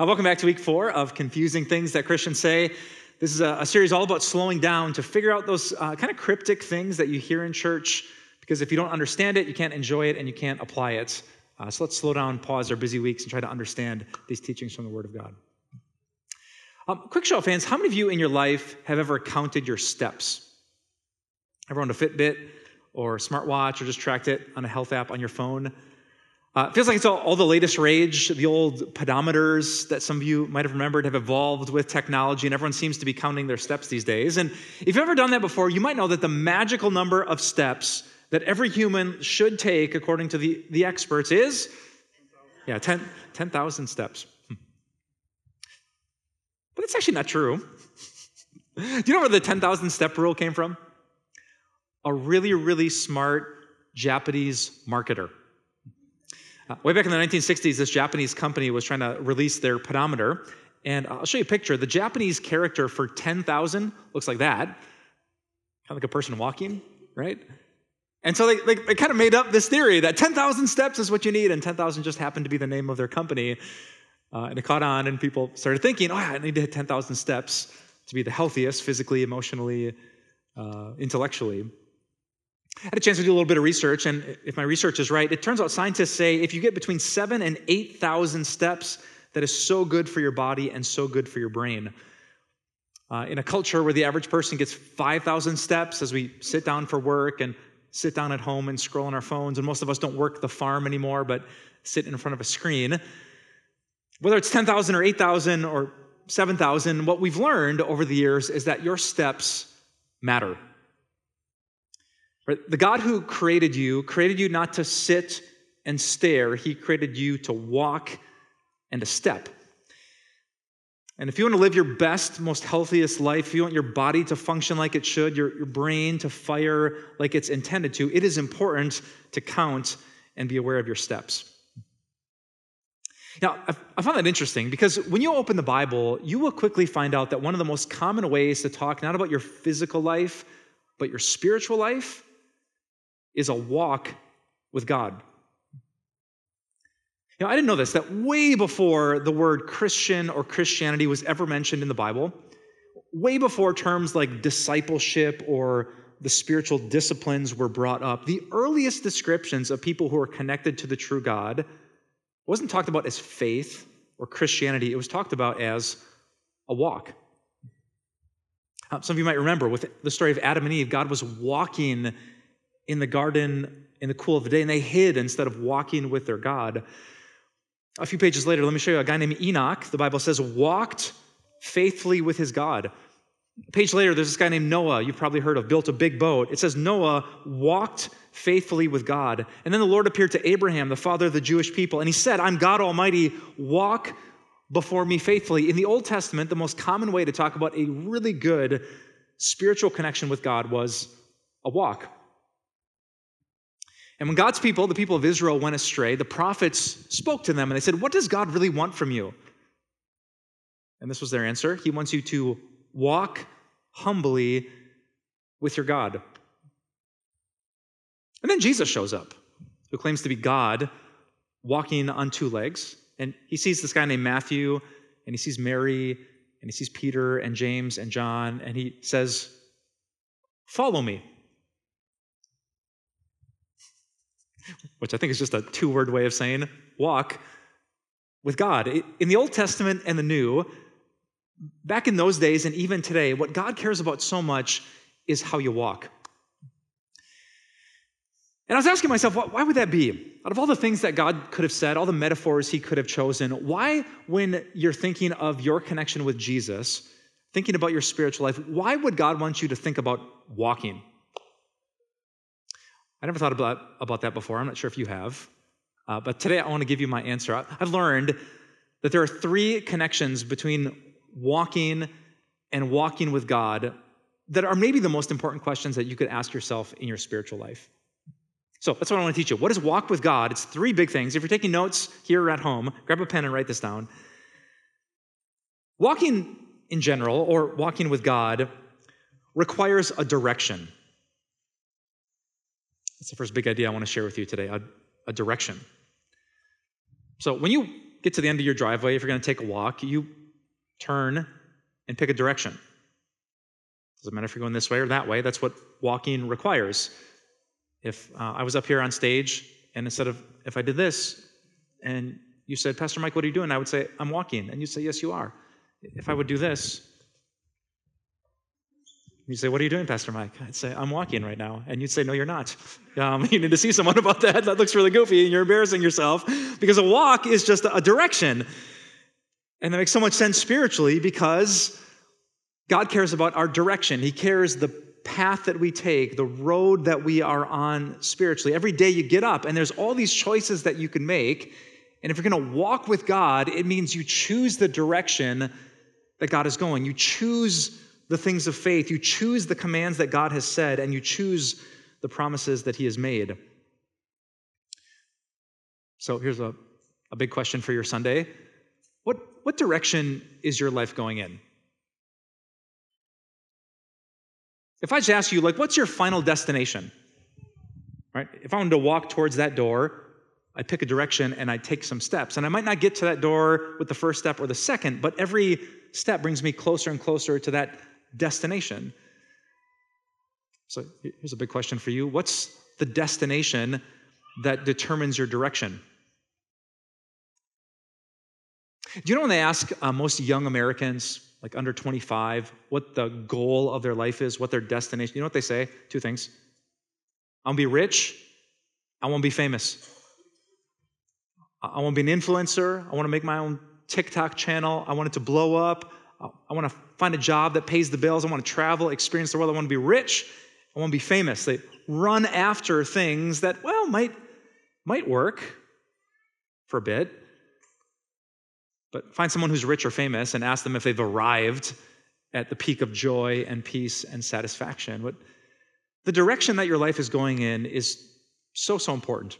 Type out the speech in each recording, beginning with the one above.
Uh, welcome back to week four of Confusing Things That Christians Say. This is a, a series all about slowing down to figure out those uh, kind of cryptic things that you hear in church, because if you don't understand it, you can't enjoy it and you can't apply it. Uh, so let's slow down, pause our busy weeks, and try to understand these teachings from the Word of God. Um, quick show of hands how many of you in your life have ever counted your steps? Ever owned a Fitbit or smartwatch or just tracked it on a health app on your phone? Uh, feels like it's all, all, the latest rage. The old pedometers that some of you might have remembered have evolved with technology, and everyone seems to be counting their steps these days. And if you've ever done that before, you might know that the magical number of steps that every human should take, according to the, the experts, is yeah, 10,000 10, steps. Hmm. But it's actually not true. Do you know where the 10,000 step rule came from? A really, really smart Japanese marketer. Uh, way back in the 1960s, this Japanese company was trying to release their pedometer. And I'll show you a picture. The Japanese character for 10,000 looks like that, kind of like a person walking, right? And so they, they, they kind of made up this theory that 10,000 steps is what you need, and 10,000 just happened to be the name of their company. Uh, and it caught on, and people started thinking, oh, I need to hit 10,000 steps to be the healthiest physically, emotionally, uh, intellectually. I had a chance to do a little bit of research, and if my research is right, it turns out scientists say if you get between seven and 8,000 steps, that is so good for your body and so good for your brain. Uh, in a culture where the average person gets 5,000 steps as we sit down for work and sit down at home and scroll on our phones, and most of us don't work the farm anymore, but sit in front of a screen. Whether it's 10,000 or 8,000 or 7,000, what we've learned over the years is that your steps matter. The God who created you created you not to sit and stare, He created you to walk and to step. And if you want to live your best, most healthiest life, if you want your body to function like it should, your, your brain to fire like it's intended to, it is important to count and be aware of your steps. Now, I found that interesting because when you open the Bible, you will quickly find out that one of the most common ways to talk not about your physical life, but your spiritual life is a walk with God. Know, I didn't know this, that way before the word Christian or Christianity was ever mentioned in the Bible, way before terms like discipleship or the spiritual disciplines were brought up, the earliest descriptions of people who are connected to the true God wasn't talked about as faith or Christianity, it was talked about as a walk. Uh, some of you might remember with the story of Adam and Eve, God was walking in the garden in the cool of the day, and they hid instead of walking with their God. A few pages later, let me show you a guy named Enoch, the Bible says, walked faithfully with his God. A page later, there's this guy named Noah, you've probably heard of, built a big boat. It says Noah walked faithfully with God. And then the Lord appeared to Abraham, the father of the Jewish people, and he said, I'm God Almighty, walk before me faithfully. In the Old Testament, the most common way to talk about a really good spiritual connection with God was a walk. And when God's people, the people of Israel, went astray, the prophets spoke to them and they said, What does God really want from you? And this was their answer He wants you to walk humbly with your God. And then Jesus shows up, who claims to be God, walking on two legs. And he sees this guy named Matthew, and he sees Mary, and he sees Peter and James and John, and he says, Follow me. Which I think is just a two word way of saying walk with God. In the Old Testament and the New, back in those days and even today, what God cares about so much is how you walk. And I was asking myself, why would that be? Out of all the things that God could have said, all the metaphors he could have chosen, why, when you're thinking of your connection with Jesus, thinking about your spiritual life, why would God want you to think about walking? I never thought about, about that before. I'm not sure if you have. Uh, but today I want to give you my answer. I've learned that there are three connections between walking and walking with God that are maybe the most important questions that you could ask yourself in your spiritual life. So that's what I want to teach you. What is walk with God? It's three big things. If you're taking notes here or at home, grab a pen and write this down. Walking in general, or walking with God, requires a direction. That's the first big idea I want to share with you today a, a direction. So, when you get to the end of your driveway, if you're going to take a walk, you turn and pick a direction. Doesn't matter if you're going this way or that way, that's what walking requires. If uh, I was up here on stage and instead of, if I did this and you said, Pastor Mike, what are you doing? I would say, I'm walking. And you'd say, Yes, you are. If I would do this, you'd say, What are you doing, Pastor Mike? I'd say, I'm walking right now. And you'd say, No, you're not. Um, you need to see someone about that. That looks really goofy and you're embarrassing yourself because a walk is just a direction. And that makes so much sense spiritually because God cares about our direction. He cares the path that we take, the road that we are on spiritually. Every day you get up, and there's all these choices that you can make. And if you're going to walk with God, it means you choose the direction that God is going. You choose the things of faith, you choose the commands that God has said, and you choose the promises that He has made. So here's a, a big question for your Sunday. What, what direction is your life going in? If I just ask you, like, what's your final destination? Right? If I wanted to walk towards that door, I pick a direction and I take some steps. And I might not get to that door with the first step or the second, but every step brings me closer and closer to that destination. So here's a big question for you What's the destination that determines your direction? Do you know when they ask uh, most young Americans, like under 25, what the goal of their life is, what their destination? You know what they say? Two things. I want to be rich. I want to be famous. I want to be an influencer. I want to make my own TikTok channel. I want it to blow up. I want to find a job that pays the bills. I want to travel, experience the world. I want to be rich. I want to be famous. They run after things that, well, might, might work for a bit. But find someone who's rich or famous and ask them if they've arrived at the peak of joy and peace and satisfaction. What, the direction that your life is going in is so, so important.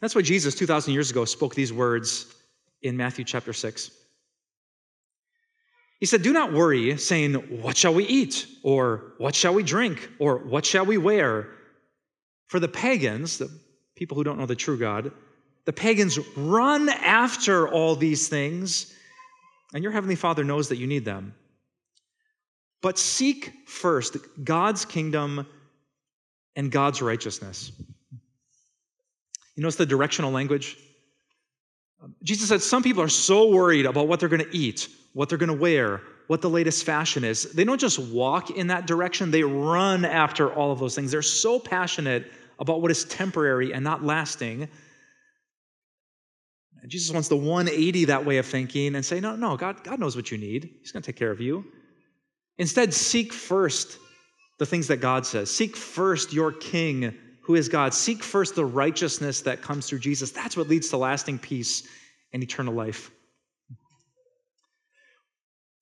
That's why Jesus, 2,000 years ago, spoke these words in Matthew chapter 6. He said, Do not worry, saying, What shall we eat? Or what shall we drink? Or what shall we wear? For the pagans, the people who don't know the true God, the pagans run after all these things, and your heavenly Father knows that you need them. But seek first God's kingdom and God's righteousness. You notice the directional language? Jesus said some people are so worried about what they're going to eat, what they're going to wear, what the latest fashion is. They don't just walk in that direction, they run after all of those things. They're so passionate about what is temporary and not lasting Jesus wants the 180 that way of thinking and say, no, no, God, God knows what you need. He's going to take care of you. Instead, seek first the things that God says. Seek first your King, who is God. Seek first the righteousness that comes through Jesus. That's what leads to lasting peace and eternal life.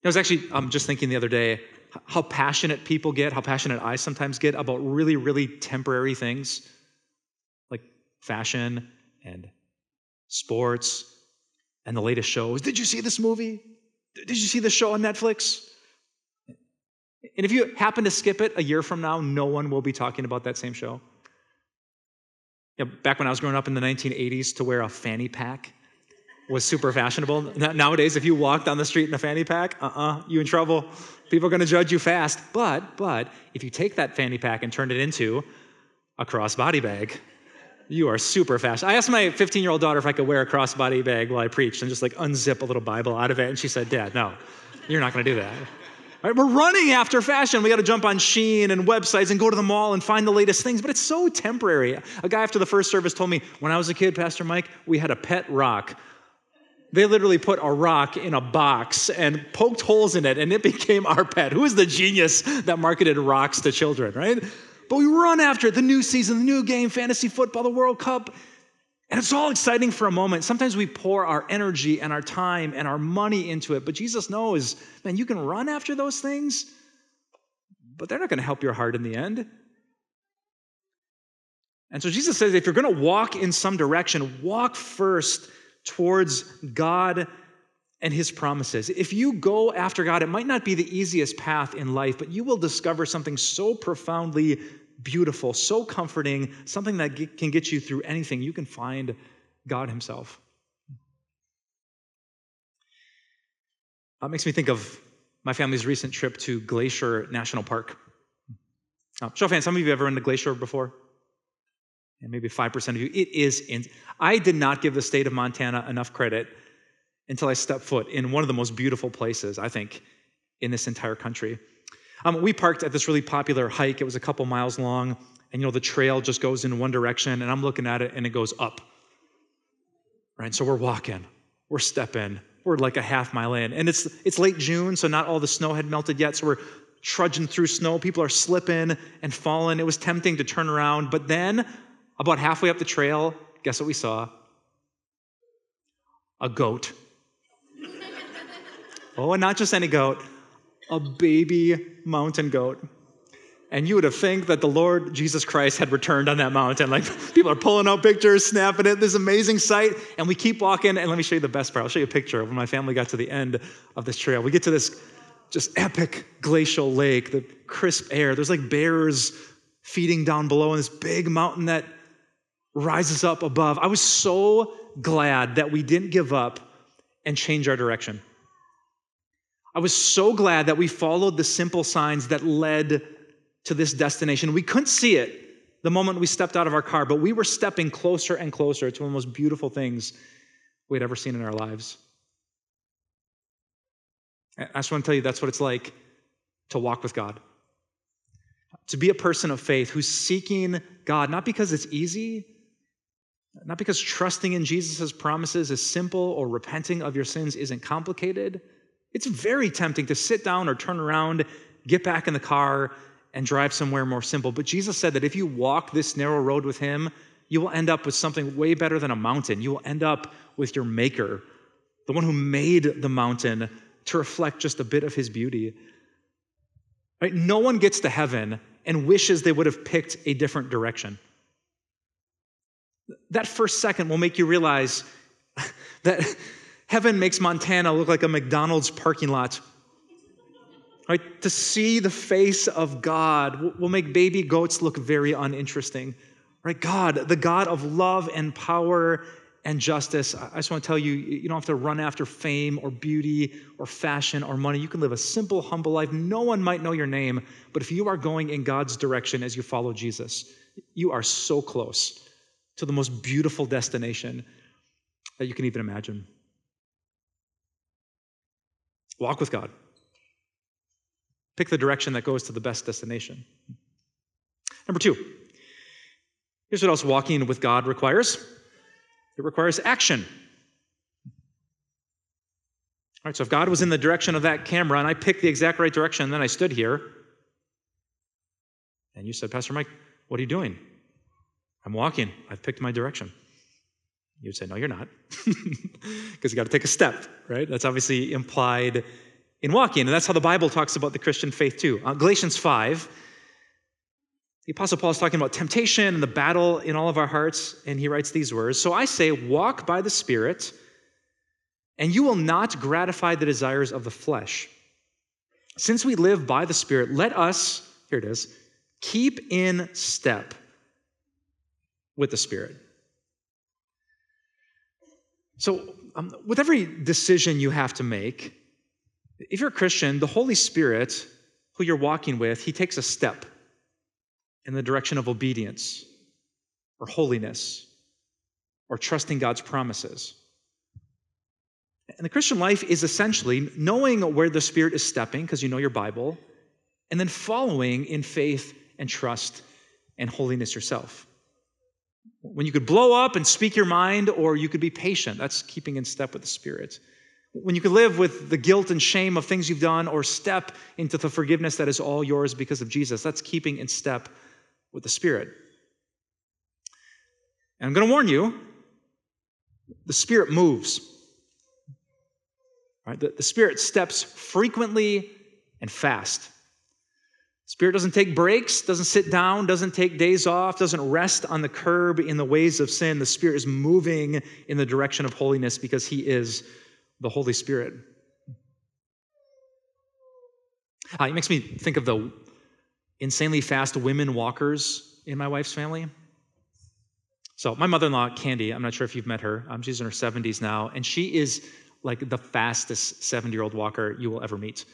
I was actually um, just thinking the other day how passionate people get, how passionate I sometimes get about really, really temporary things like fashion and sports, and the latest shows. Did you see this movie? Did you see the show on Netflix? And if you happen to skip it a year from now, no one will be talking about that same show. You know, back when I was growing up in the 1980s, to wear a fanny pack was super fashionable. Nowadays, if you walk down the street in a fanny pack, uh-uh, you in trouble. People are going to judge you fast. But, but, if you take that fanny pack and turn it into a crossbody bag, you are super fast. I asked my 15 year old daughter if I could wear a crossbody bag while I preached and just like unzip a little Bible out of it. And she said, Dad, no, you're not going to do that. Right, we're running after fashion. We got to jump on Shein and websites and go to the mall and find the latest things, but it's so temporary. A guy after the first service told me, when I was a kid, Pastor Mike, we had a pet rock. They literally put a rock in a box and poked holes in it, and it became our pet. Who is the genius that marketed rocks to children, right? But we run after it the new season, the new game, fantasy football, the World Cup. And it's all exciting for a moment. Sometimes we pour our energy and our time and our money into it. But Jesus knows, man, you can run after those things, but they're not going to help your heart in the end. And so Jesus says if you're going to walk in some direction, walk first towards God and his promises. If you go after God, it might not be the easiest path in life, but you will discover something so profoundly beautiful, so comforting, something that can get you through anything. You can find God himself. That makes me think of my family's recent trip to Glacier National Park. Now, show of hands, some of you have ever been to Glacier before? And maybe 5% of you. It is, in, I did not give the state of Montana enough credit until I stepped foot in one of the most beautiful places, I think, in this entire country. Um, we parked at this really popular hike. It was a couple miles long, and you know the trail just goes in one direction, and I'm looking at it, and it goes up. Right, so we're walking, we're stepping, we're like a half mile in, and it's it's late June, so not all the snow had melted yet. So we're trudging through snow. People are slipping and falling. It was tempting to turn around, but then about halfway up the trail, guess what we saw? A goat. oh, and not just any goat, a baby mountain goat. And you would have think that the Lord Jesus Christ had returned on that mountain. Like people are pulling out pictures, snapping it, this amazing sight. And we keep walking. And let me show you the best part. I'll show you a picture of when my family got to the end of this trail. We get to this just epic glacial lake, the crisp air. There's like bears feeding down below in this big mountain that rises up above. I was so glad that we didn't give up and change our direction. I was so glad that we followed the simple signs that led to this destination. We couldn't see it the moment we stepped out of our car, but we were stepping closer and closer to one of the most beautiful things we'd ever seen in our lives. I just want to tell you that's what it's like to walk with God. To be a person of faith who's seeking God, not because it's easy, not because trusting in Jesus' promises is simple or repenting of your sins isn't complicated. It's very tempting to sit down or turn around, get back in the car, and drive somewhere more simple. But Jesus said that if you walk this narrow road with Him, you will end up with something way better than a mountain. You will end up with your Maker, the one who made the mountain to reflect just a bit of His beauty. Right? No one gets to heaven and wishes they would have picked a different direction. That first second will make you realize that heaven makes Montana look like a McDonald's parking lot. Right? To see the face of God will make baby goats look very uninteresting. Right? God, the God of love and power and justice. I just want to tell you, you don't have to run after fame or beauty or fashion or money. You can live a simple, humble life. No one might know your name, but if you are going in God's direction as you follow Jesus, you are so close to the most beautiful destination that you can even imagine. Walk with God. Pick the direction that goes to the best destination. Number two, here's what else walking with God requires it requires action. All right, so if God was in the direction of that camera and I picked the exact right direction, and then I stood here, and you said, Pastor Mike, what are you doing? I'm walking. I've picked my direction. You'd say, No, you're not. Because you got to take a step, right? That's obviously implied in walking. And that's how the Bible talks about the Christian faith, too. Uh, Galatians 5, the Apostle Paul is talking about temptation and the battle in all of our hearts. And he writes these words So I say, walk by the Spirit, and you will not gratify the desires of the flesh. Since we live by the Spirit, let us, here it is, keep in step with the Spirit. So, um, with every decision you have to make, if you're a Christian, the Holy Spirit, who you're walking with, he takes a step in the direction of obedience or holiness or trusting God's promises. And the Christian life is essentially knowing where the Spirit is stepping, because you know your Bible, and then following in faith and trust and holiness yourself. When you could blow up and speak your mind, or you could be patient. That's keeping in step with the Spirit. When you could live with the guilt and shame of things you've done, or step into the forgiveness that is all yours because of Jesus. That's keeping in step with the Spirit. And I'm going to warn you the Spirit moves. Right? The, the Spirit steps frequently and fast. Spirit doesn't take breaks, doesn't sit down, doesn't take days off, doesn't rest on the curb in the ways of sin. The Spirit is moving in the direction of holiness because He is the Holy Spirit. Uh, it makes me think of the insanely fast women walkers in my wife's family. So, my mother in law, Candy, I'm not sure if you've met her, um, she's in her 70s now, and she is like the fastest 70 year old walker you will ever meet.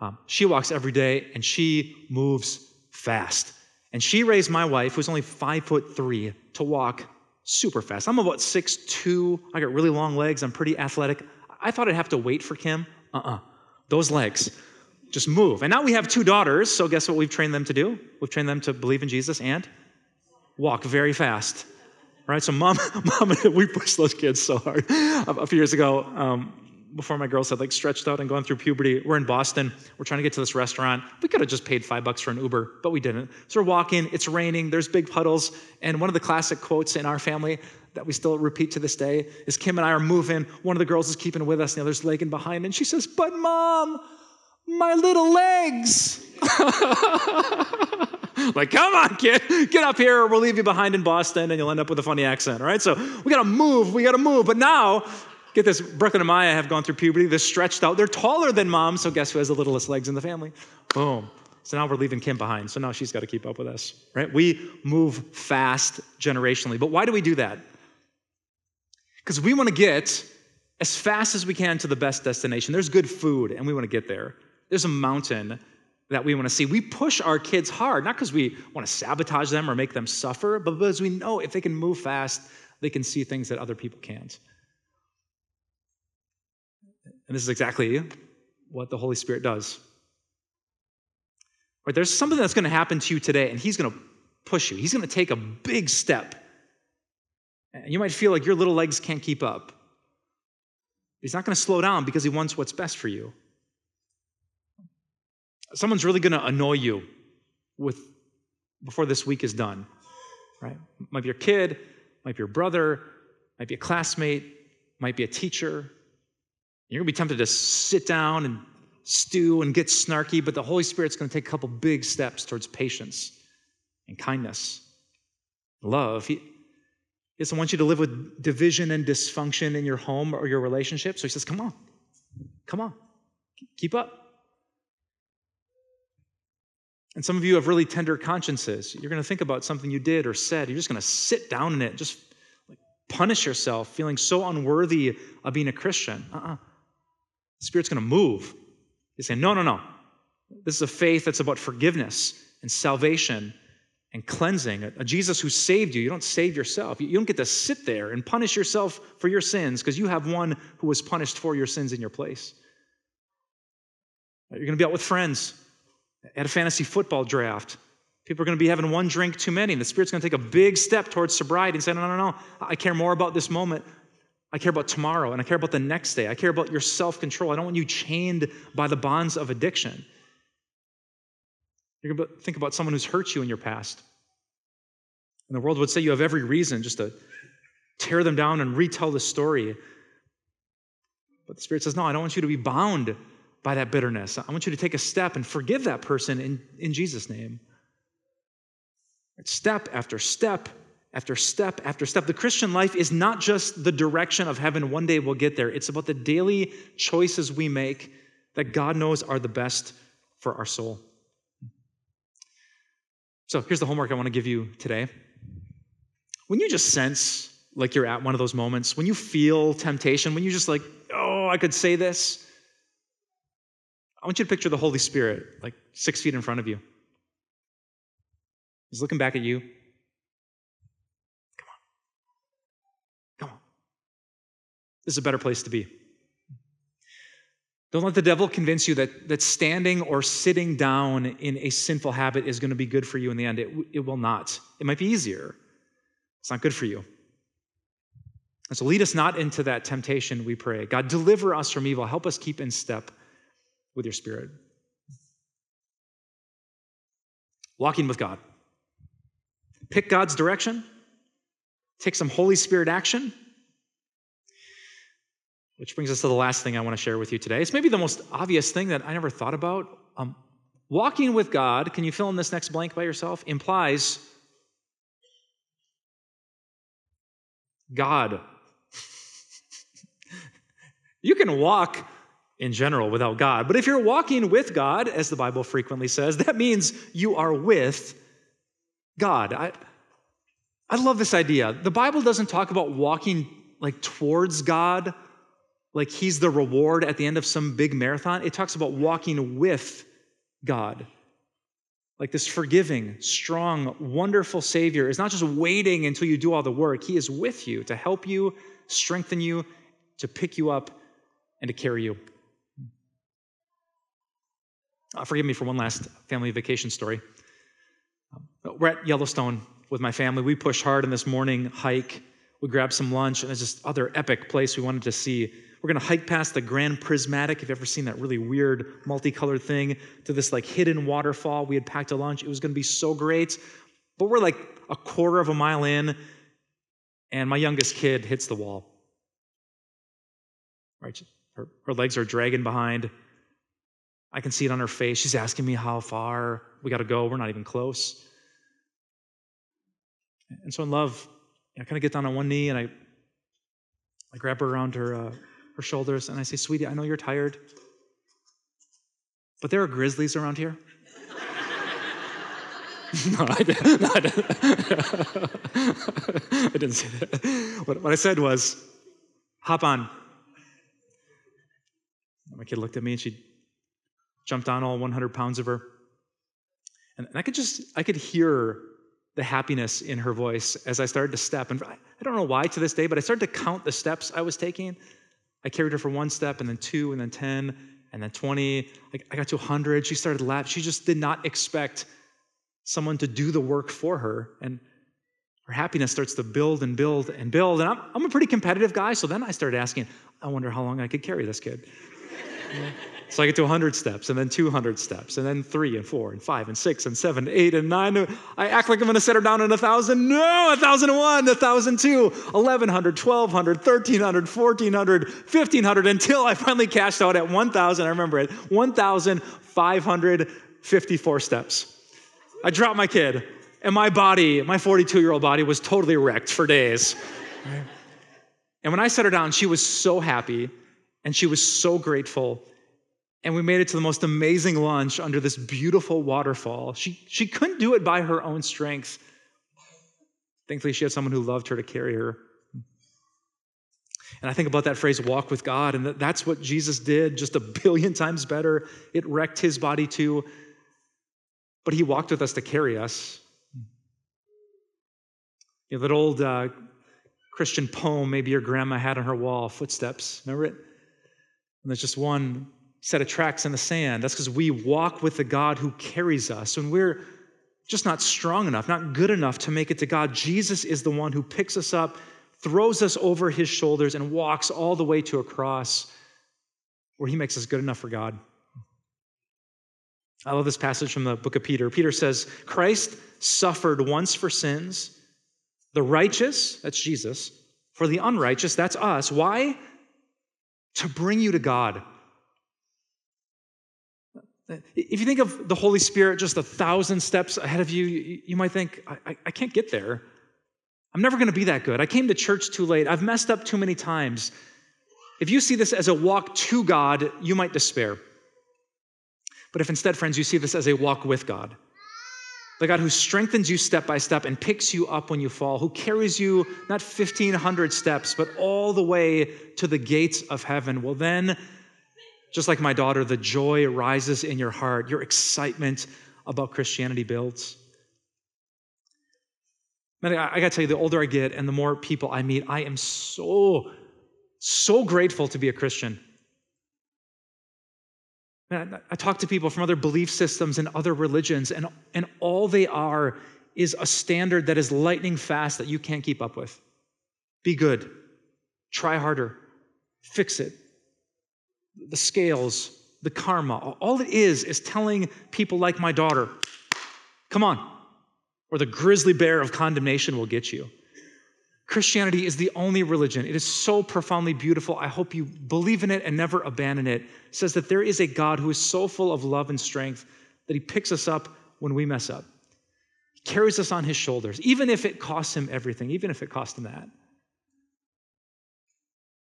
Um, she walks every day and she moves fast. And she raised my wife, who's only five foot three, to walk super fast. I'm about six two. I got really long legs. I'm pretty athletic. I thought I'd have to wait for Kim. Uh uh Those legs just move. And now we have two daughters, so guess what we've trained them to do? We've trained them to believe in Jesus and walk very fast. Right? So, mom, mom, we pushed those kids so hard. A few years ago, um, before my girls had like stretched out and gone through puberty. We're in Boston. We're trying to get to this restaurant. We could have just paid five bucks for an Uber, but we didn't. So we're walking. It's raining. There's big puddles. And one of the classic quotes in our family that we still repeat to this day is Kim and I are moving. One of the girls is keeping with us, and the other's lagging behind. And she says, "But mom, my little legs." like, come on, kid, get up here, or we'll leave you behind in Boston, and you'll end up with a funny accent. All right, so we got to move. We got to move. But now Get this, Brooklyn and Maya have gone through puberty. They're stretched out. They're taller than mom, so guess who has the littlest legs in the family? Boom. So now we're leaving Kim behind. So now she's got to keep up with us, right? We move fast generationally. But why do we do that? Because we want to get as fast as we can to the best destination. There's good food, and we want to get there. There's a mountain that we want to see. We push our kids hard, not because we want to sabotage them or make them suffer, but because we know if they can move fast, they can see things that other people can't. And this is exactly what the Holy Spirit does. Right, there's something that's going to happen to you today, and He's going to push you. He's going to take a big step. And you might feel like your little legs can't keep up. He's not going to slow down because He wants what's best for you. Someone's really going to annoy you with before this week is done. Right? Might be your kid, might be your brother, might be a classmate, might be a teacher, you're going to be tempted to sit down and stew and get snarky, but the Holy Spirit's going to take a couple big steps towards patience and kindness, love. He, doesn't want you to live with division and dysfunction in your home or your relationship. So he says, Come on, come on, keep up. And some of you have really tender consciences. You're going to think about something you did or said. You're just going to sit down in it, just punish yourself, feeling so unworthy of being a Christian. Uh-uh. The Spirit's going to move. He's saying, no, no, no. This is a faith that's about forgiveness and salvation and cleansing. A, Jesus who saved you. You don't save yourself. You don't get to sit there and punish yourself for your sins because you have one who was punished for your sins in your place. You're going to be out with friends at a fantasy football draft. People are going to be having one drink too many. And the Spirit's going to take a big step towards sobriety and say, no, no, no, no. I care more about this moment I care about tomorrow and I care about the next day. I care about your self control. I don't want you chained by the bonds of addiction. You're going to think about someone who's hurt you in your past. And the world would say you have every reason just to tear them down and retell the story. But the Spirit says, No, I don't want you to be bound by that bitterness. I want you to take a step and forgive that person in, in Jesus' name. Step after step after step after step. The Christian life is not just the direction of heaven, one day we'll get there. It's about the daily choices we make that God knows are the best for our soul. So here's the homework I want to give you today. When you just sense like you're at one of those moments, when you feel temptation, when you just like, oh, I could say this, I want you to picture the Holy Spirit like six feet in front of you. He's looking back at you. Is a better place to be. Don't let the devil convince you that, that standing or sitting down in a sinful habit is going to be good for you in the end. It, it will not. It might be easier. It's not good for you. And so lead us not into that temptation, we pray. God, deliver us from evil. Help us keep in step with your spirit. Walking with God. Pick God's direction. Take some Holy Spirit action which brings us to the last thing I want to share with you today. It's maybe the most obvious thing that I never thought about. Um, walking with God, can you fill in this next blank by yourself? Implies God. you can walk in general without God, but if you're walking with God, as the Bible frequently says, that means you are with God. I, I love this idea. The Bible doesn't talk about walking like towards God like he's the reward at the end of some big marathon. It talks about walking with God. Like this forgiving, strong, wonderful Savior is not just waiting until you do all the work, He is with you to help you, strengthen you, to pick you up, and to carry you. Uh, forgive me for one last family vacation story. We're at Yellowstone with my family. We pushed hard on this morning hike. We grabbed some lunch, and it's just other epic place we wanted to see. We're going to hike past the Grand Prismatic. If you've ever seen that really weird multicolored thing, to this like hidden waterfall. We had packed a lunch. It was going to be so great. But we're like a quarter of a mile in, and my youngest kid hits the wall. Right? Her, her legs are dragging behind. I can see it on her face. She's asking me how far we got to go. We're not even close. And so in love, I kind of get down on one knee and I, I grab her around her, uh, her shoulders and I say, Sweetie, I know you're tired, but there are grizzlies around here. no, I didn't, no, I didn't. Say that. What, what I said was, hop on. My kid looked at me and she jumped on all 100 pounds of her. And I could just, I could hear the happiness in her voice as I started to step. And I don't know why to this day, but I started to count the steps I was taking. I carried her for one step, and then two, and then 10, and then 20. I got to 100. She started laughing. She just did not expect someone to do the work for her. And her happiness starts to build and build and build. And I'm, I'm a pretty competitive guy, so then I started asking, I wonder how long I could carry this kid. So I get to 100 steps, and then 200 steps, and then three, and four, and five, and six, and seven, eight, and nine. I act like I'm going to set her down in a 1,000. No, a 1,001, a 1,002, 1,100, 1,200, 1,300, 1,400, 1,500, until I finally cashed out at 1,000. I remember it 1,554 steps. I dropped my kid, and my body, my 42 year old body, was totally wrecked for days. And when I set her down, she was so happy and she was so grateful and we made it to the most amazing lunch under this beautiful waterfall. She, she couldn't do it by her own strength. Thankfully, she had someone who loved her to carry her. And I think about that phrase, walk with God, and that's what Jesus did just a billion times better. It wrecked his body too, but he walked with us to carry us. You know, that old uh, Christian poem maybe your grandma had on her wall, Footsteps, remember it? And there's just one set of tracks in the sand. That's because we walk with the God who carries us. And we're just not strong enough, not good enough to make it to God. Jesus is the one who picks us up, throws us over his shoulders, and walks all the way to a cross where he makes us good enough for God. I love this passage from the book of Peter. Peter says, Christ suffered once for sins, the righteous, that's Jesus, for the unrighteous, that's us. Why? To bring you to God. If you think of the Holy Spirit just a thousand steps ahead of you, you might think, I, I can't get there. I'm never going to be that good. I came to church too late. I've messed up too many times. If you see this as a walk to God, you might despair. But if instead, friends, you see this as a walk with God, the God who strengthens you step by step and picks you up when you fall, who carries you not 1,500 steps, but all the way to the gates of heaven, well, then just like my daughter, the joy rises in your heart, your excitement about Christianity builds. Man, I, I got to tell you, the older I get and the more people I meet, I am so, so grateful to be a Christian. Man, I, I talk to people from other belief systems and other religions, and, and all they are is a standard that is lightning fast that you can't keep up with. Be good, try harder, fix it, the scales, the karma. All it is is telling people like my daughter, come on, or the grizzly bear of condemnation will get you. Christianity is the only religion. It is so profoundly beautiful. I hope you believe in it and never abandon it. it. says that there is a God who is so full of love and strength that he picks us up when we mess up. He carries us on his shoulders, even if it costs him everything, even if it costs him that.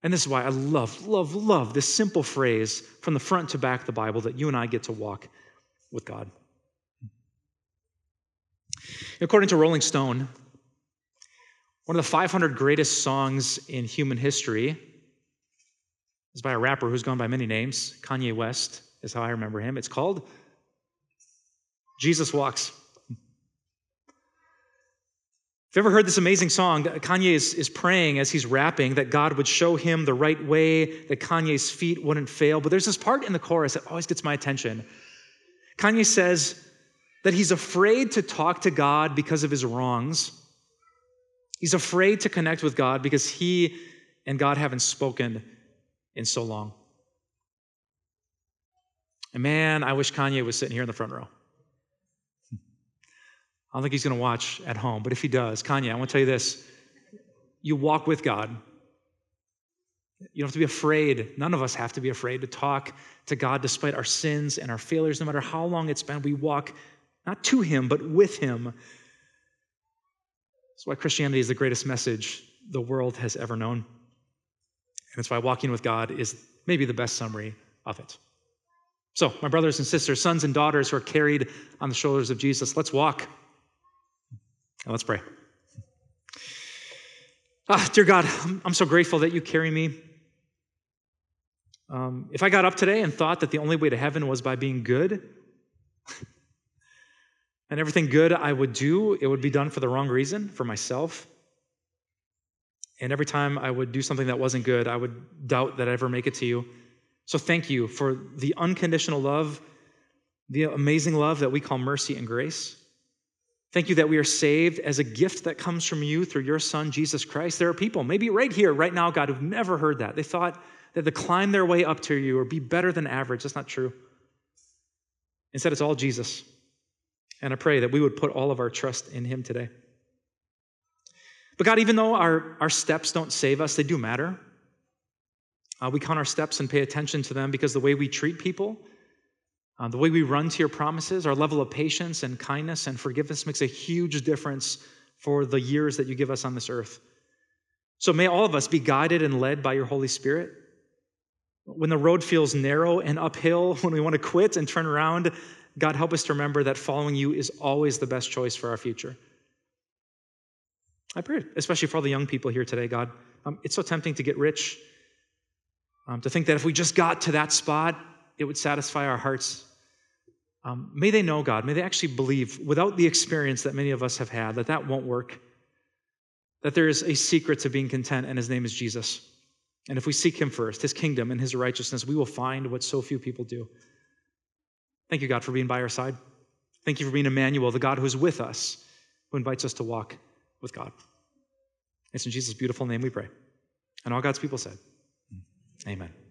And this is why I love, love, love this simple phrase from the front to back of the Bible that you and I get to walk with God. According to Rolling Stone, one of the 500 greatest songs in human history is by a rapper who's gone by many names. Kanye West is how I remember him. It's called Jesus Walks. You ever heard this amazing song, Kanye is, is praying as he's rapping that God would show him the right way, that Kanye's feet wouldn't fail. But there's this part in the chorus that always gets my attention. Kanye says that he's afraid to talk to God because of his wrongs. He's afraid to connect with God because he and God haven't spoken in so long. And man, I wish Kanye was sitting here in the front row. I don't think he's going to watch at home, but if he does, Kanye, I want to tell you this. You walk with God. You don't have to be afraid. None of us have to be afraid to talk to God despite our sins and our failures, no matter how long it's been. We walk not to Him, but with Him. That's why Christianity is the greatest message the world has ever known. And that's why walking with God is maybe the best summary of it. So, my brothers and sisters, sons and daughters who are carried on the shoulders of Jesus, let's walk. Now let's pray. Ah, dear God, I'm so grateful that you carry me. Um, if I got up today and thought that the only way to heaven was by being good, and everything good I would do, it would be done for the wrong reason, for myself. And every time I would do something that wasn't good, I would doubt that I'd ever make it to you. So thank you for the unconditional love, the amazing love that we call mercy and grace. Thank you that we are saved as a gift that comes from you through your Son, Jesus Christ. There are people, maybe right here, right now, God, who've never heard that. They thought that to climb their way up to you or be better than average. That's not true. Instead, it's all Jesus. And I pray that we would put all of our trust in Him today. But God, even though our, our steps don't save us, they do matter. Uh, we count our steps and pay attention to them because the way we treat people uh, the way we run to your promises, our level of patience and kindness and forgiveness makes a huge difference for the years that you give us on this earth. So may all of us be guided and led by your Holy Spirit. When the road feels narrow and uphill, when we want to quit and turn around, God, help us to remember that following you is always the best choice for our future. I pray, especially for all the young people here today, God. Um, it's so tempting to get rich, um, to think that if we just got to that spot, it would satisfy our hearts. Um, may they know God. May they actually believe, without the experience that many of us have had, that that won't work. That there is a secret to being content, and his name is Jesus. And if we seek him first, his kingdom and his righteousness, we will find what so few people do. Thank you, God, for being by our side. Thank you for being Emmanuel, the God who is with us, who invites us to walk with God. It's in Jesus' beautiful name we pray. And all God's people said, Amen.